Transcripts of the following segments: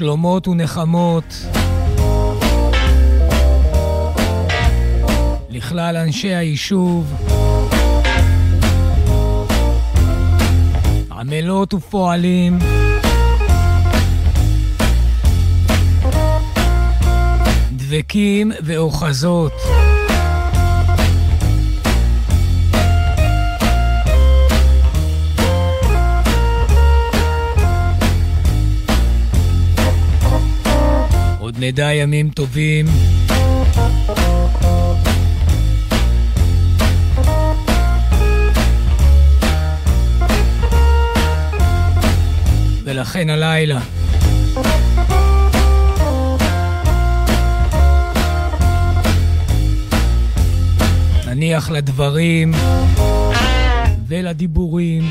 שלומות ונחמות. לכלל אנשי היישוב, עמלות ופועלים, דבקים ואוחזות. נדע ימים טובים. ולכן הלילה. נניח לדברים ולדיבורים.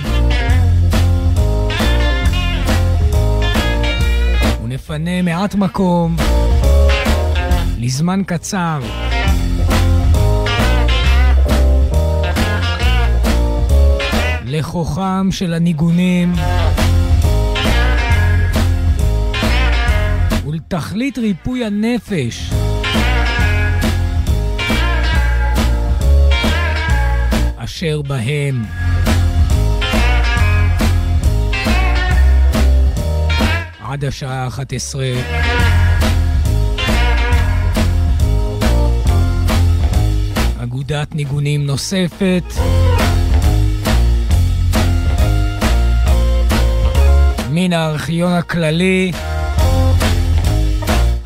ונפנה מעט מקום לזמן קצר לכוחם של הניגונים ולתכלית ריפוי הנפש אשר בהם. עד השעה 11. אגודת ניגונים נוספת. מן הארכיון הכללי,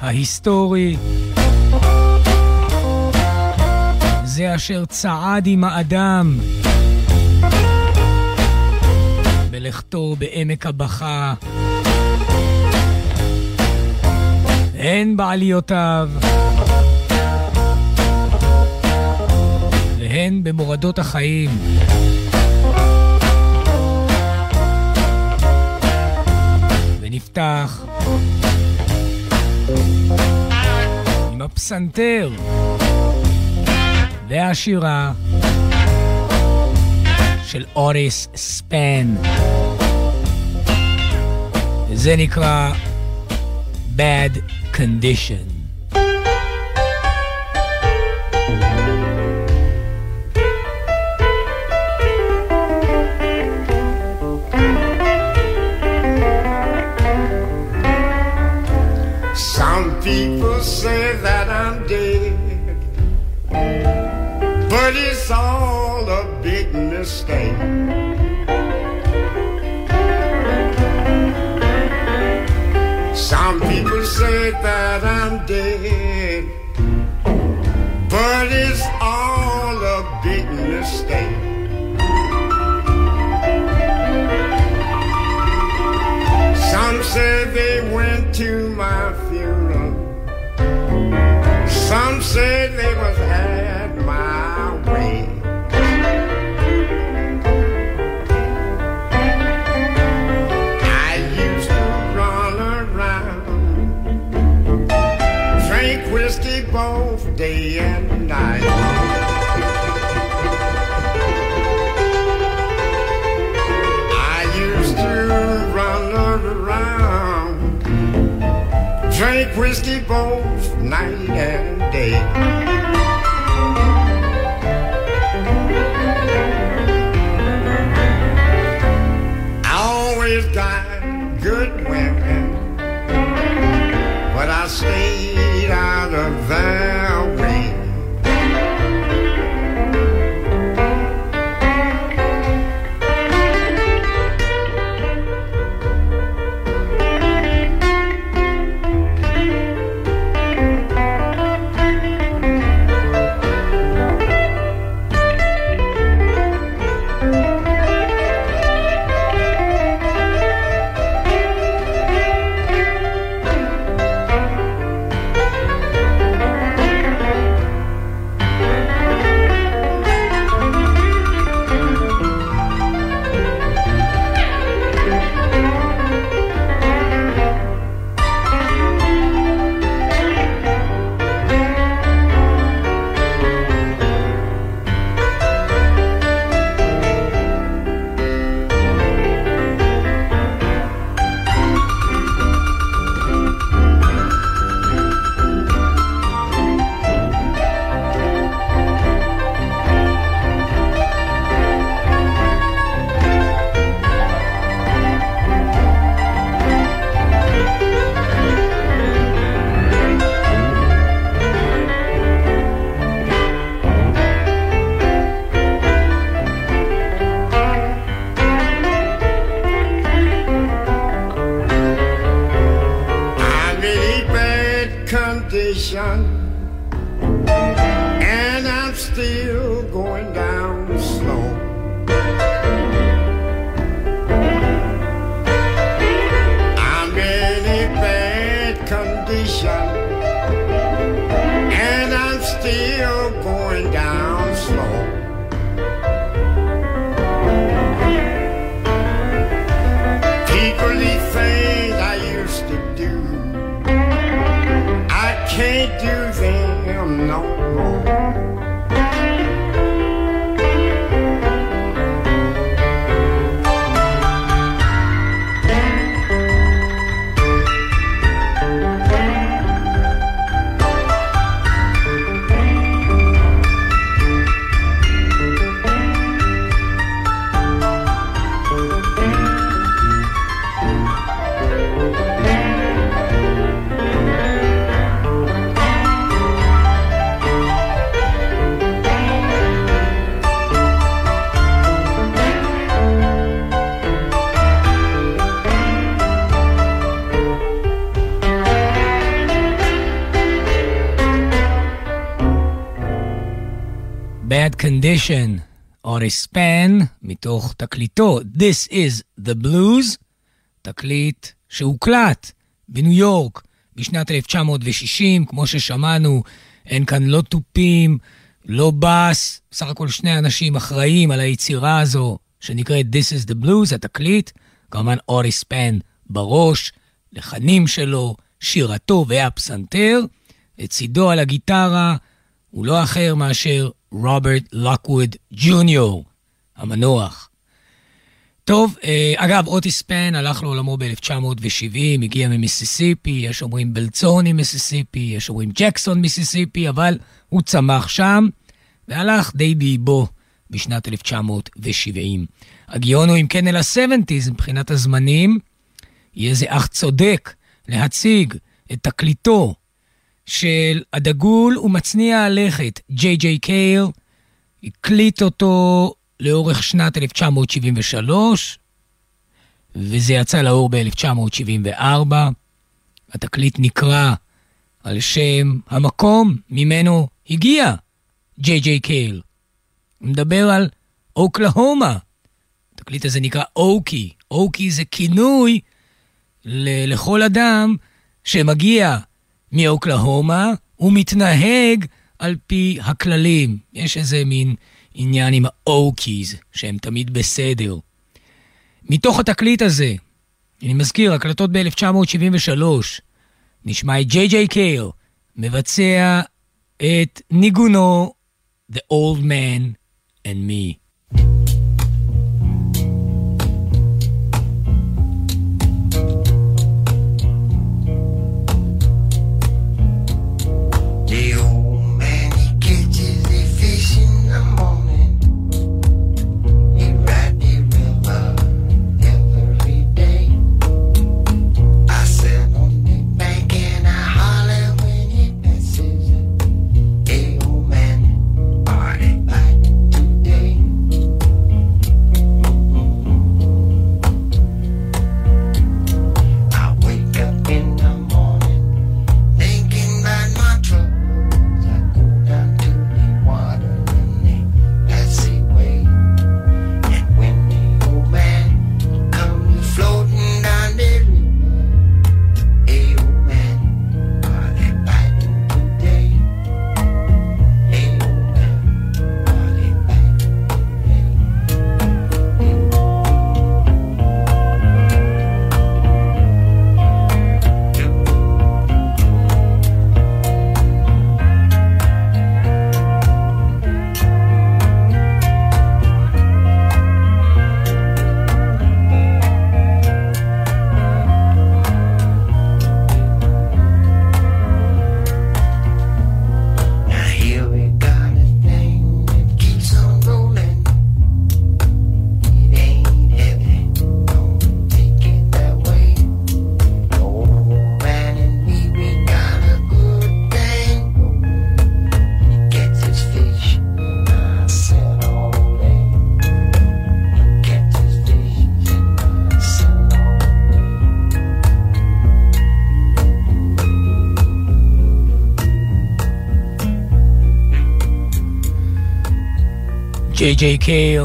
ההיסטורי, זה אשר צעד עם האדם בלכתו בעמק הבכה. הן בעליותיו והן במורדות החיים. ונפתח עם הפסנתר והשירה של אוריס ספן. זה נקרא Bad Condition. That I'm dead, but it's all a big mistake. Some say they went to my funeral. Some say they was at whiskey both night and day. I always got good women, but I stayed Bad Condition, אוריס ספן, מתוך תקליטו. This is the Blues, תקליט שהוקלט בניו יורק בשנת 1960, כמו ששמענו, אין כאן לא תופים, לא בס, סך הכל שני אנשים אחראים על היצירה הזו, שנקראת This is the Blues, התקליט, כמובן אוריס ספן בראש, לחנים שלו, שירתו והפסנתר, לצידו על הגיטרה, הוא לא אחר מאשר רוברט לוקווד ג'וניור, המנוח. טוב, אה, אגב, אוטיס פן הלך לעולמו ב-1970, הגיע ממיסיסיפי, יש אומרים בלצוני מיסיסיפי, יש אומרים ג'קסון מיסיסיפי, אבל הוא צמח שם, והלך די באיבו בשנת 1970. הגיון הוא אם כן אל ה-70's מבחינת הזמנים, יהיה זה אך צודק להציג את תקליטו של הדגול ומצניע הלכת, ג'יי ג'יי קייל, הקליט אותו לאורך שנת 1973, וזה יצא לאור ב-1974. התקליט נקרא על שם המקום ממנו הגיע ג'יי ג'יי קייל. הוא מדבר על אוקלהומה. התקליט הזה נקרא אוקי. אוקי זה כינוי לכל אדם שמגיע מאוקלהומה, הוא מתנהג על פי הכללים. יש איזה מין עניין עם האוקיז, שהם תמיד בסדר. מתוך התקליט הזה, אני מזכיר, הקלטות ב-1973, נשמע את ג'יי ג'יי קייל מבצע את ניגונו The Old Man and Me. ג'יי קייל,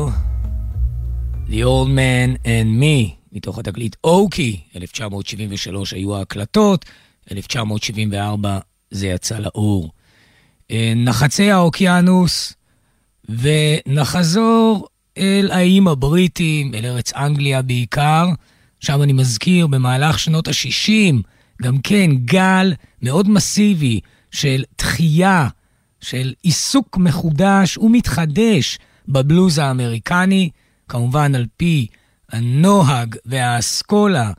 The Old Man and Me, מתוך התקליט אוקי, 1973 היו ההקלטות, 1974 זה יצא לאור. אה, נחצי האוקיינוס, ונחזור אל האיים הבריטים, אל ארץ אנגליה בעיקר. שם אני מזכיר, במהלך שנות ה-60, גם כן גל מאוד מסיבי של תחייה, של עיסוק מחודש ומתחדש בבלוז האמריקני, כמובן על פי הנוהג והאסכולה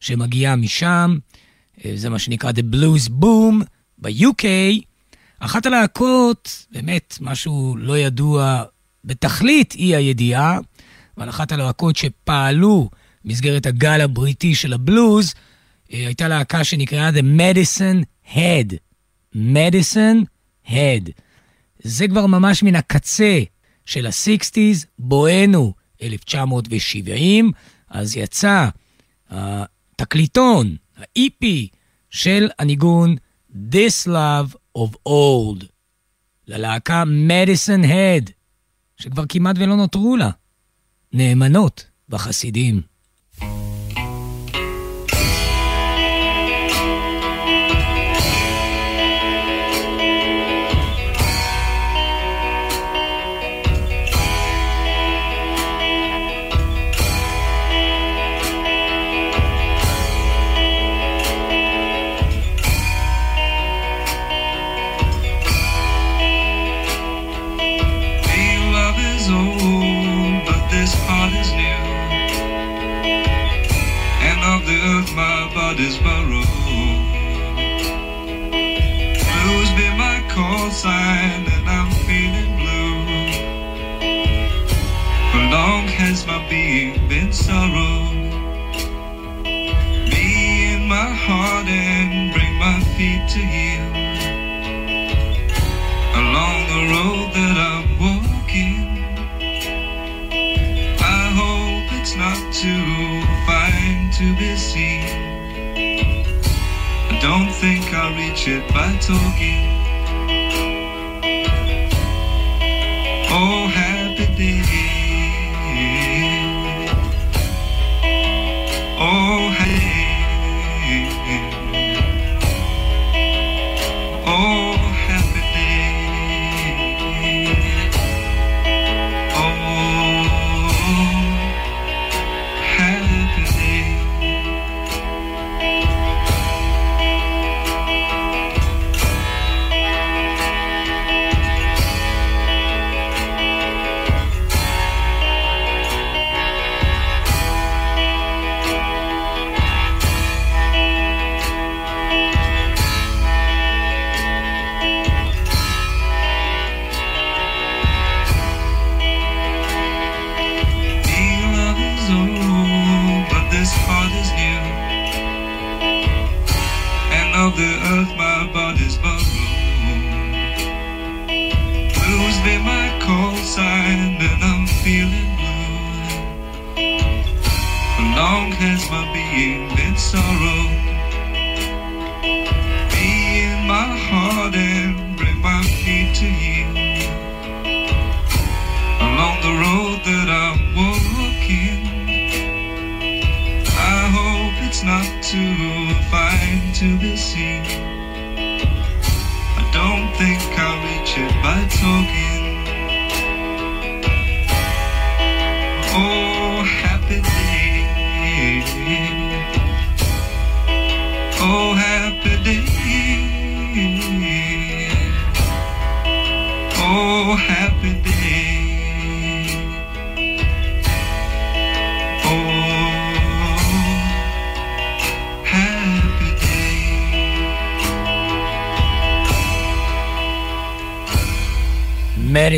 שמגיעה משם. אה, זה מה שנקרא The Blues Boom ב-UK. אחת הלהקות, באמת משהו לא ידוע בתכלית אי הידיעה, אבל אחת הלהקות שפעלו במסגרת הגל הבריטי של הבלוז, אה, הייתה להקה שנקראה The Medicine Head. Medicine Head. זה כבר ממש מן הקצה של ה-60's, בואנו 1970, אז יצא התקליטון, ה-EP של הניגון This Love of Old, ללהקה Medicine Head, שכבר כמעט ולא נותרו לה, נאמנות בחסידים.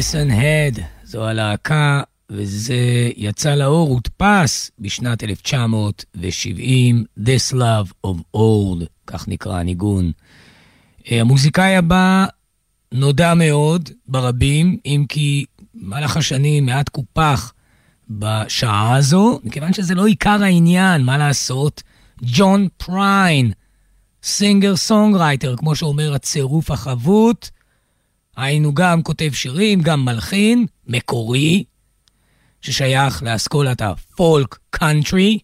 Medicine Head, זו הלהקה, וזה יצא לאור, הודפס בשנת 1970, This Love of Old, כך נקרא הניגון. אה, המוזיקאי הבא נודע מאוד ברבים, אם כי במהלך השנים מעט קופח בשעה הזו, מכיוון שזה לא עיקר העניין, מה לעשות? ג'ון פריין, singer songwriter, כמו שאומר הצירוף החבוט, היינו גם כותב שירים, גם מלחין, מקורי, ששייך לאסכולת ה folk country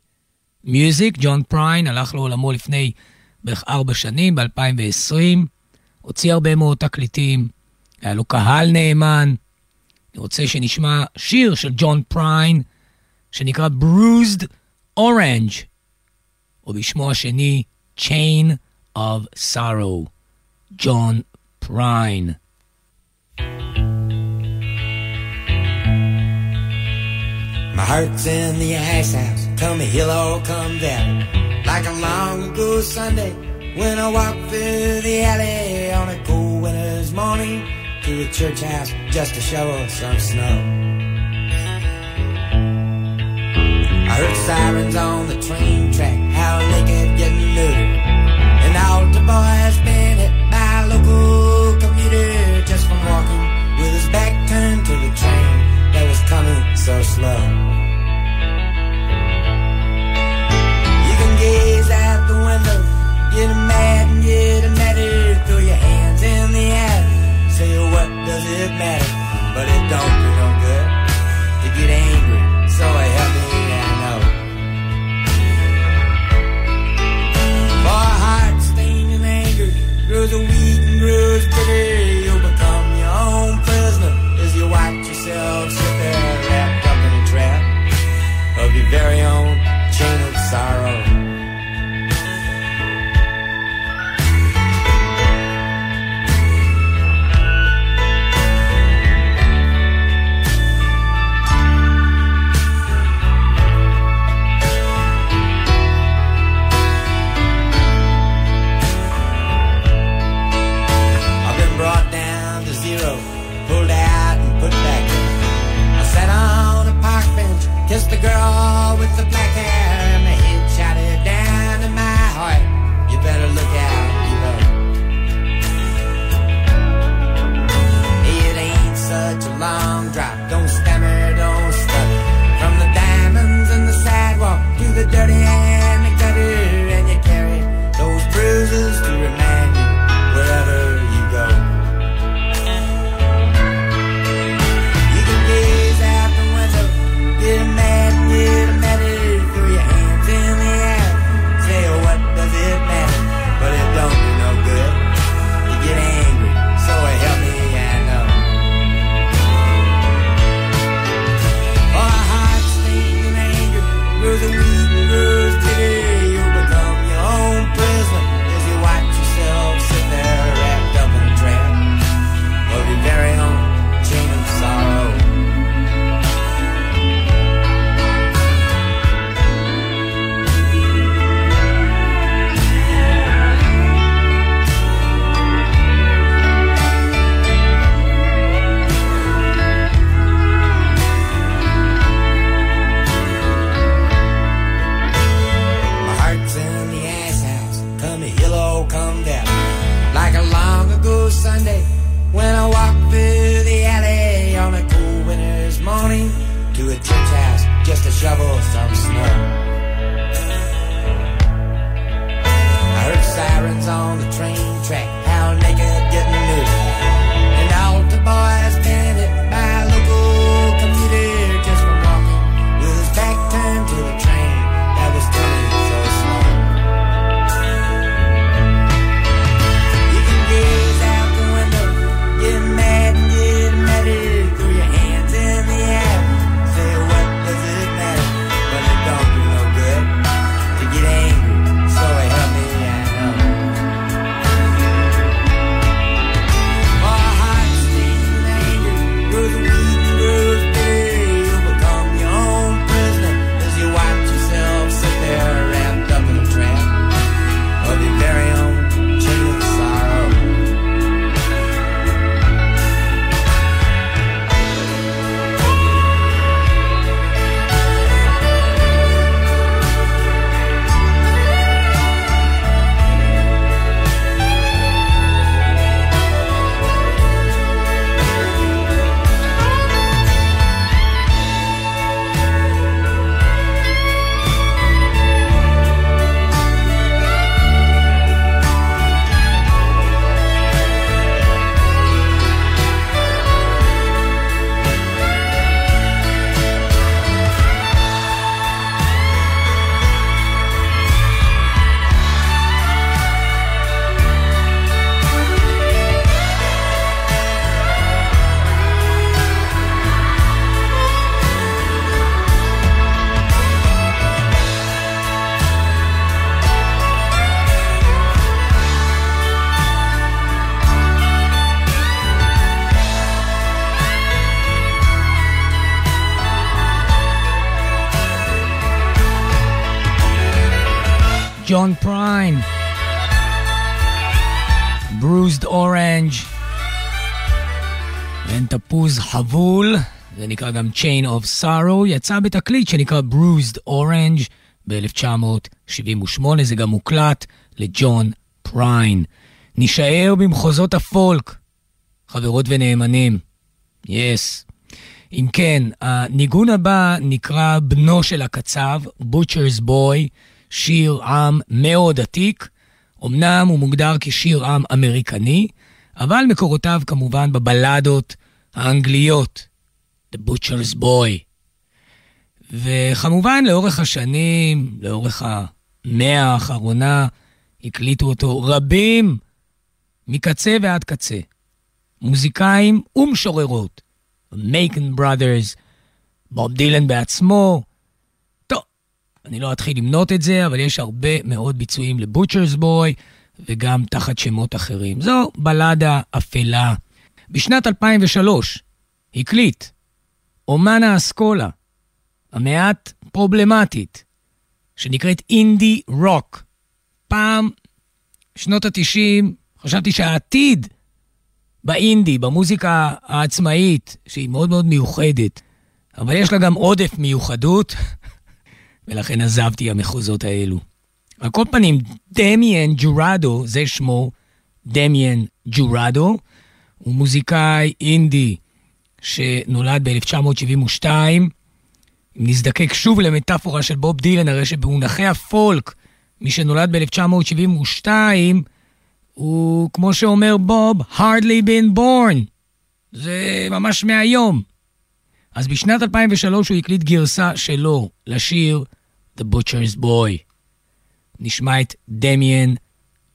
music. ג'ון פריין הלך לעולמו לפני בערך ארבע שנים, ב-2020. הוציא הרבה מאוד תקליטים, היה לו קהל נאמן. אני רוצה שנשמע שיר של ג'ון פריין, שנקרא Bruised Orange, או בשמו השני, Chain of Sorrow. ג'ון פריין. My heart's in the ice house, come hill or come down. Like a long ago Sunday, when I walked through the alley on a cool winter's morning to the church house just to shovel some snow. I heard sirens on the train track, how they naked getting new. An altar boy has been hit by local coming so slow. You can gaze out the window, get mad and get madder, throw your hands in the air, say what does it matter? But it don't do no good to get angry, so help me I know. For a heart stained in anger grows a weak very own chain of sorrow. Shovel some snow. I heard sirens on the train track, פריין. Bruised Orange. אין תפוז חבול, זה נקרא גם Chain of Sorrow, יצא בתקליט שנקרא Bruised Orange ב-1978, זה גם מוקלט לג'ון פריין. נישאר במחוזות הפולק, חברות ונאמנים. Yes. Yes. אם כן, הניגון הבא נקרא בנו של הקצב, Butcher's Boy, שיר עם מאוד עתיק. אמנם הוא מוגדר כשיר עם אמריקני, אבל מקורותיו כמובן בבלדות האנגליות, The Butcher's Boy. וכמובן לאורך השנים, לאורך המאה האחרונה, הקליטו אותו רבים מקצה ועד קצה. מוזיקאים ומשוררות, מייקן בראדרס, בוב דילן בעצמו. אני לא אתחיל למנות את זה, אבל יש הרבה מאוד ביצועים לבוטשרס בוי, וגם תחת שמות אחרים. זו בלדה אפלה. בשנת 2003 הקליט אומן האסכולה, המעט פרובלמטית, שנקראת אינדי רוק. פעם, שנות ה-90, חשבתי שהעתיד באינדי, במוזיקה העצמאית, שהיא מאוד מאוד מיוחדת, אבל יש לה גם עודף מיוחדות, ולכן עזבתי המחוזות האלו. על כל פנים, דמיאן ג'ורדו, זה שמו, דמיאן ג'ורדו, הוא מוזיקאי אינדי שנולד ב-1972. אם נזדקק שוב למטאפורה של בוב דילן, הרי שבמונחי הפולק, מי שנולד ב-1972, הוא, כמו שאומר בוב, hardly been born. זה ממש מהיום. אז בשנת 2003 הוא הקליט גרסה שלו לשיר The Butcher's Boy. נשמע את דמיאן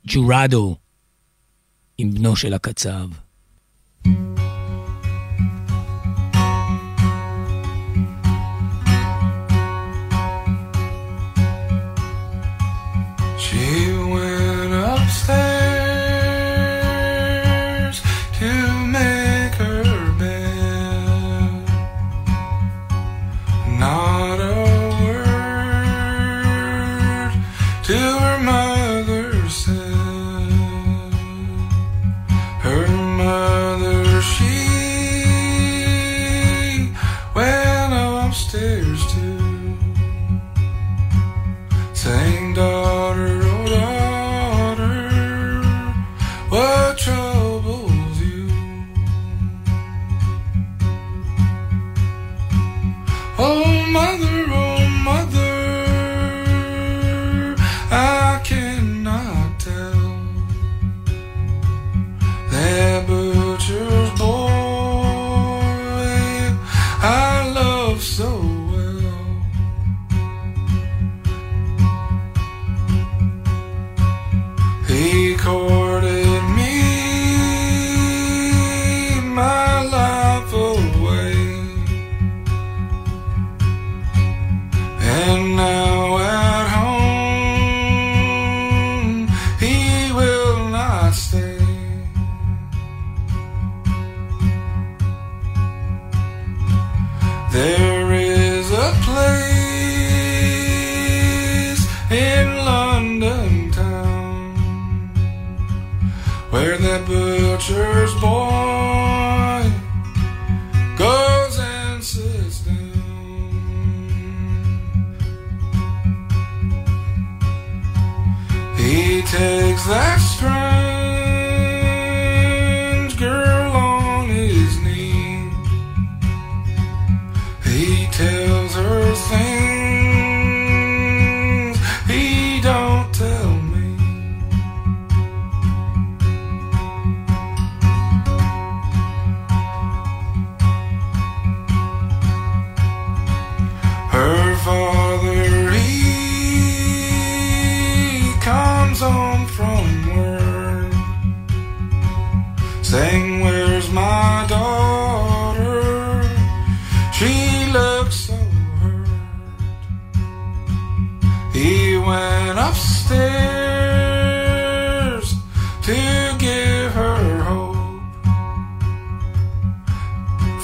ג'ורדו עם בנו של הקצב. took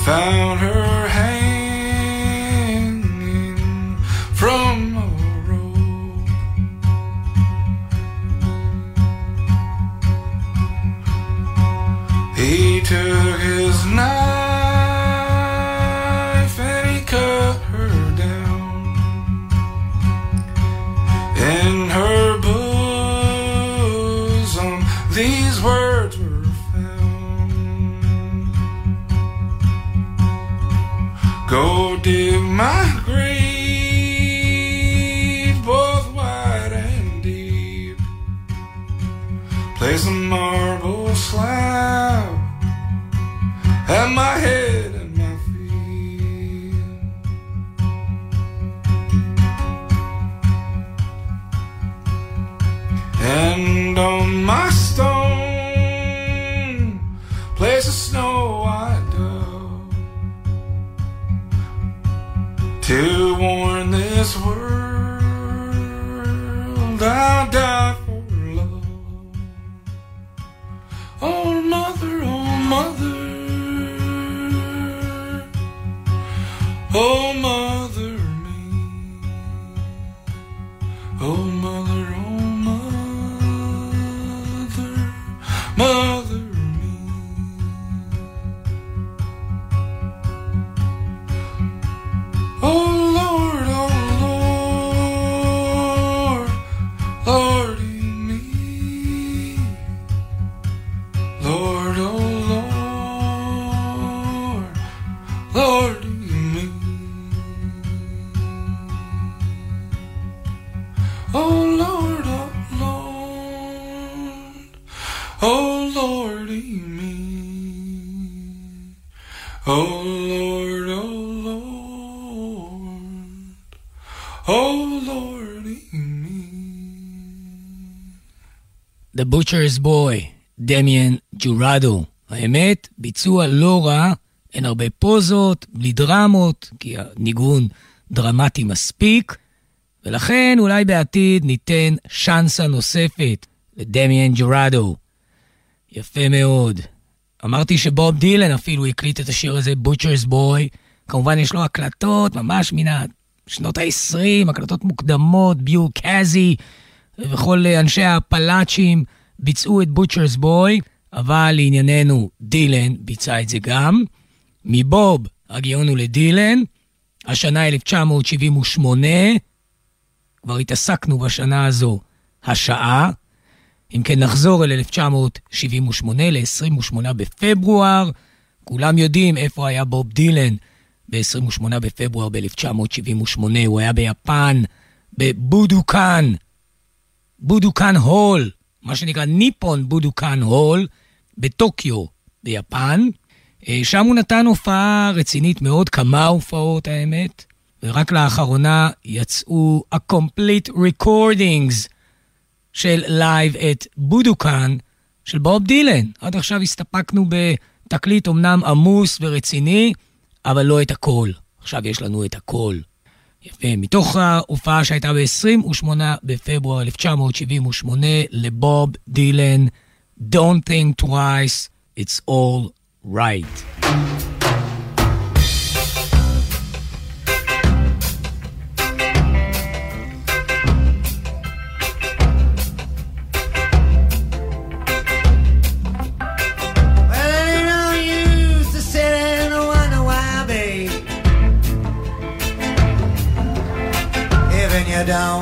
found her. The Butcher's Boy, דמיאן ג'ורדו. האמת, ביצוע לא רע, אין הרבה פוזות, בלי דרמות, כי הניגון דרמטי מספיק, ולכן אולי בעתיד ניתן שאנסה נוספת לדמיאן ג'ורדו. יפה מאוד. אמרתי שבוב דילן אפילו הקליט את השיר הזה, Butcher's Boy. כמובן יש לו הקלטות ממש מן שנות ה-20, הקלטות מוקדמות, ביור קאזי וכל אנשי הפלאצ'ים ביצעו את Butcher's Boy, אבל לענייננו דילן ביצע את זה גם. מבוב הגיון לדילן, השנה 1978, כבר התעסקנו בשנה הזו השעה. אם כן, נחזור אל 1978, ל-28 בפברואר. כולם יודעים איפה היה בוב דילן ב-28 בפברואר ב-1978. הוא היה ביפן, בבודוקאן, בודוקאן Hall, מה שנקרא ניפון בודוקאן Hall, בטוקיו, ביפן. אה, שם הוא נתן הופעה רצינית מאוד, כמה הופעות האמת, ורק לאחרונה יצאו ה-complete recordings של Live at Budokan של בוב דילן. עד עכשיו הסתפקנו בתקליט אמנם עמוס ורציני, אבל לא את הכל. עכשיו יש לנו את הכל. יפה, מתוך ההופעה שהייתה ב-28 בפברואר 1978 לבוב דילן, Don't think twice, it's all right. down.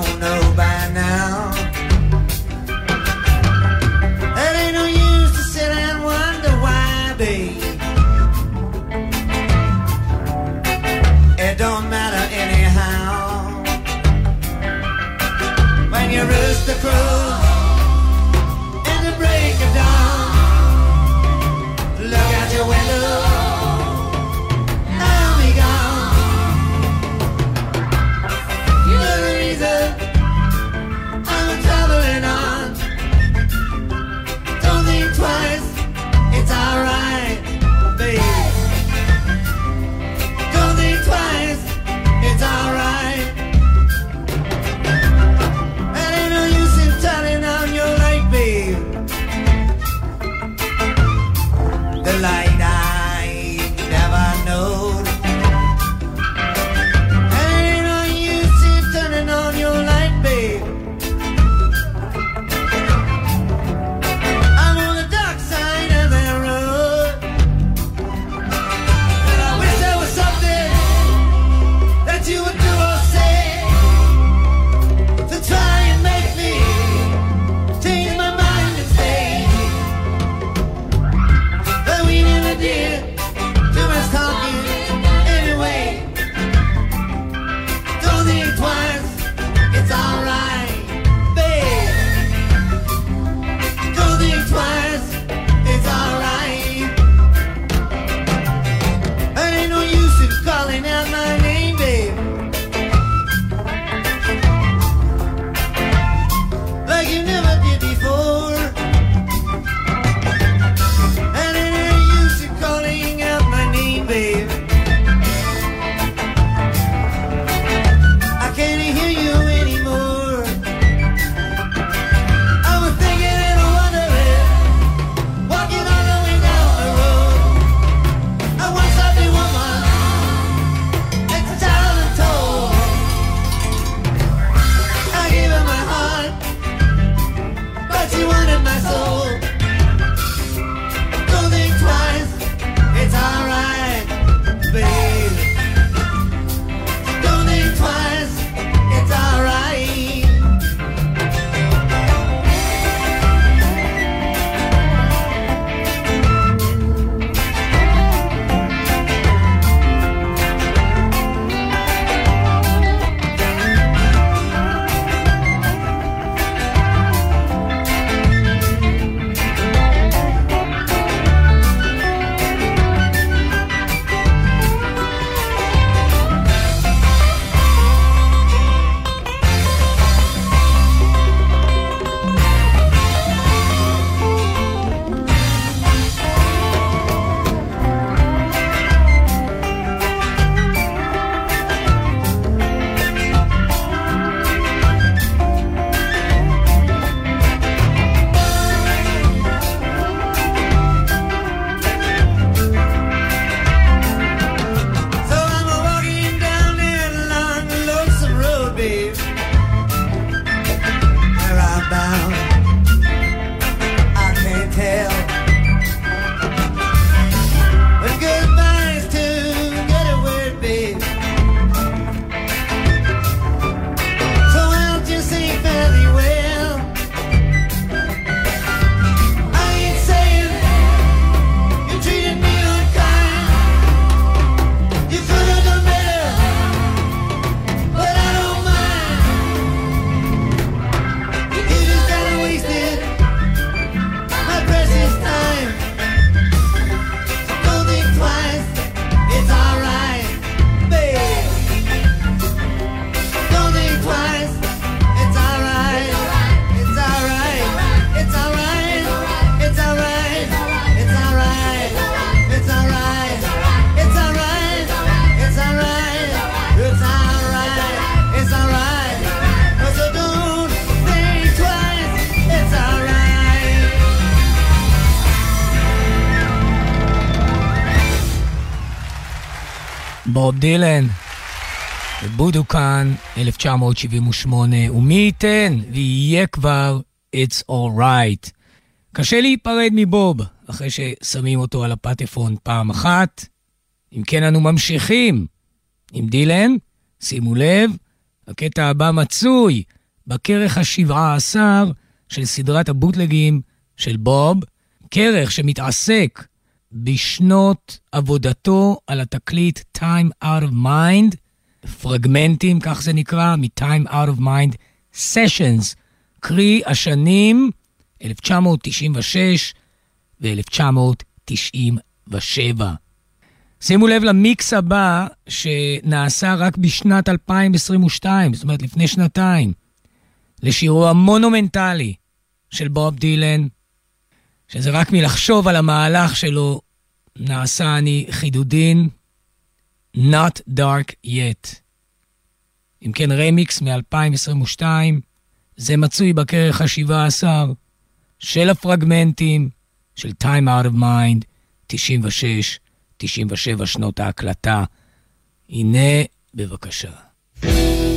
בוב דילן, בודוקן, 1978, ומי ייתן ויהיה כבר It's Alright. קשה להיפרד מבוב אחרי ששמים אותו על הפטפון פעם אחת. אם כן, אנו ממשיכים עם דילן. שימו לב, הקטע הבא מצוי בכרך השבעה עשר של סדרת הבוטלגים של בוב, כרך שמתעסק בשנות עבודתו על התקליט Time Out of Mind, פרגמנטים, כך זה נקרא, מ-Time Out of Mind Sessions, קרי השנים 1996 ו-1997. שימו לב למיקס הבא שנעשה רק בשנת 2022, זאת אומרת לפני שנתיים, לשירו המונומנטלי של בוב דילן, שזה רק מלחשוב על המהלך שלו נעשה אני חידודין, Not Dark Yet. אם כן, רמיקס מ-2022, זה מצוי בכרך ה-17 של הפרגמנטים של Time Out of Mind, 96, 97 שנות ההקלטה. הנה, בבקשה. Shadows are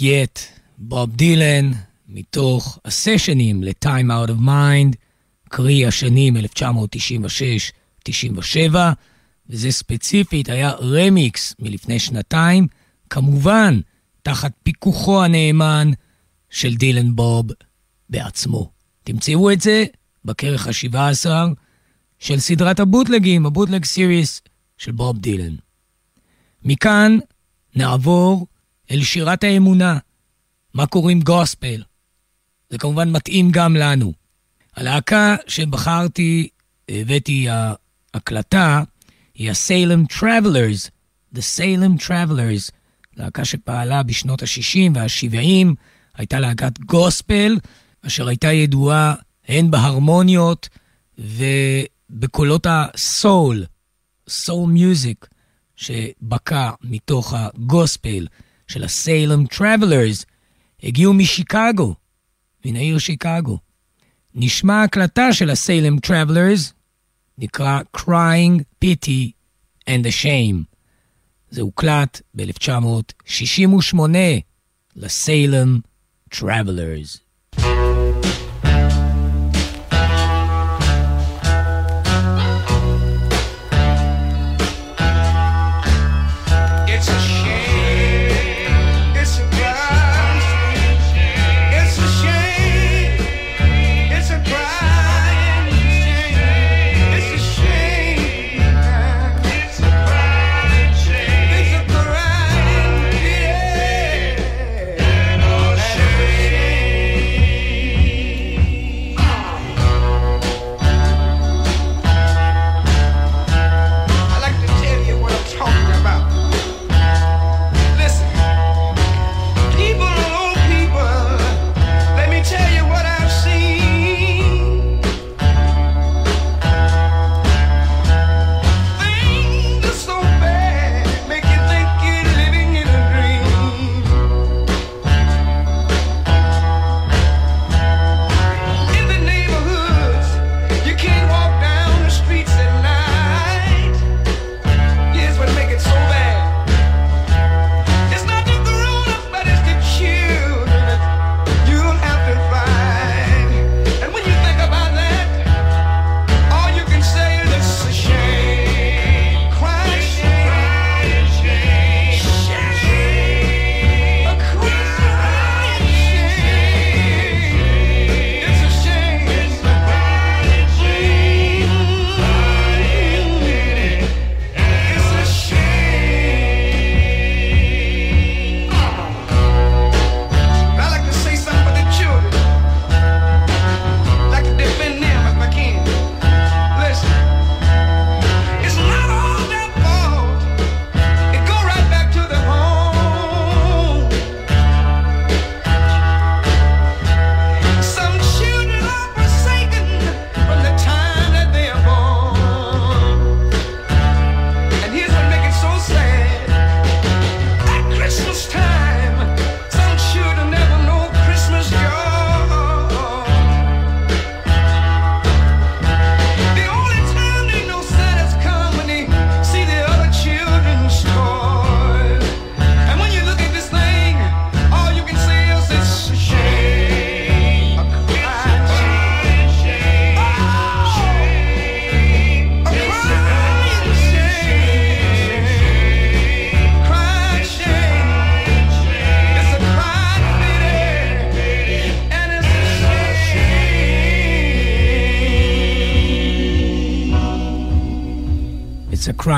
Yet, בוב דילן, מתוך הסשנים ל-Time Out of Mind, קרי השנים 1996-97, וזה ספציפית היה רמיקס מלפני שנתיים, כמובן תחת פיקוחו הנאמן של דילן בוב בעצמו. תמצאו את זה בכרך ה-17 של סדרת הבוטלגים, הבוטלג סיריס של בוב דילן. מכאן נעבור אל שירת האמונה, מה קוראים גוספל. זה כמובן מתאים גם לנו. הלהקה שבחרתי, הבאתי ההקלטה, היא ה-Salem Travelers, The Salem Travelers, להקה שפעלה בשנות ה-60 וה-70, הייתה להקת גוספל, אשר הייתה ידועה הן בהרמוניות ובקולות הסול, סול מיוזיק, שבקע מתוך הגוספל של ה-Salem Travelers, הגיעו משיקגו, מן העיר שיקגו. נשמע הקלטה של ה-Salem Travelers, נקרא Crying, Pity and the Shame. זה הוקלט ב-1968 ל-Salem Travelers.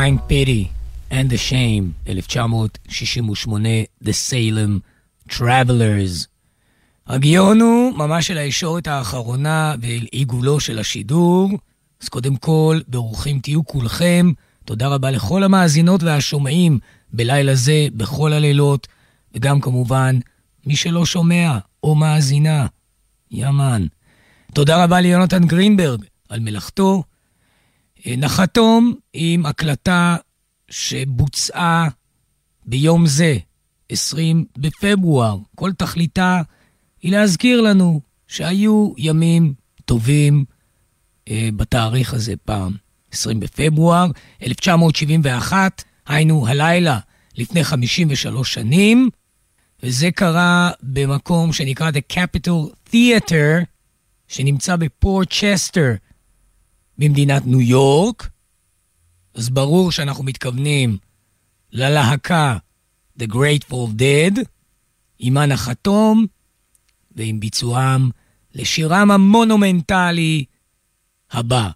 Crying pity and a shame, 1968, The Salem Travelers. הגיון הוא ממש אל הישורת האחרונה ואל עיגולו של השידור. אז קודם כל, ברוכים תהיו כולכם. תודה רבה לכל המאזינות והשומעים בלילה זה, בכל הלילות, וגם כמובן, מי שלא שומע או מאזינה, יאמן. תודה רבה ליונתן גרינברג על מלאכתו. אה, נחתום עם הקלטה שבוצעה ביום זה, 20 בפברואר. כל תכליתה היא להזכיר לנו שהיו ימים טובים אה, בתאריך הזה פעם. 20 בפברואר 1971, היינו הלילה לפני 53 שנים, וזה קרה במקום שנקרא The Capital Theater, שנמצא בפורט צ'סטר. במדינת ניו יורק, אז ברור שאנחנו מתכוונים ללהקה The Grateful Dead, עם אנה ועם ביצועם לשירם המונומנטלי הבא.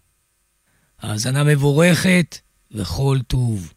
האזנה מבורכת וכל טוב.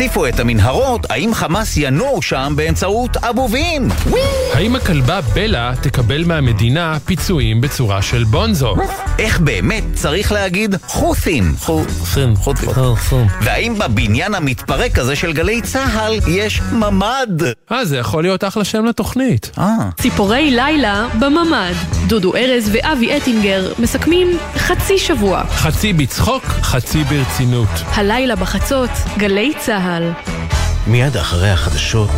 יציפו את המנהרות, האם חמאס ינועו שם באמצעות אבובים? האם הכלבה בלה תקבל מהמדינה פיצויים בצורה של בונזו? איך באמת צריך להגיד חות'ים? חות'ים, חות'ים. והאם בבניין המתפרק הזה של גלי צה"ל יש ממ"ד? אה, זה יכול להיות אחלה שם לתוכנית. אה. ציפורי לילה בממ"ד. דודו ארז ואבי אטינגר מסכמים חצי שבוע. חצי בצחוק, חצי ברצינות. הלילה בחצות, גלי צה"ל. מיד אחרי החדשות,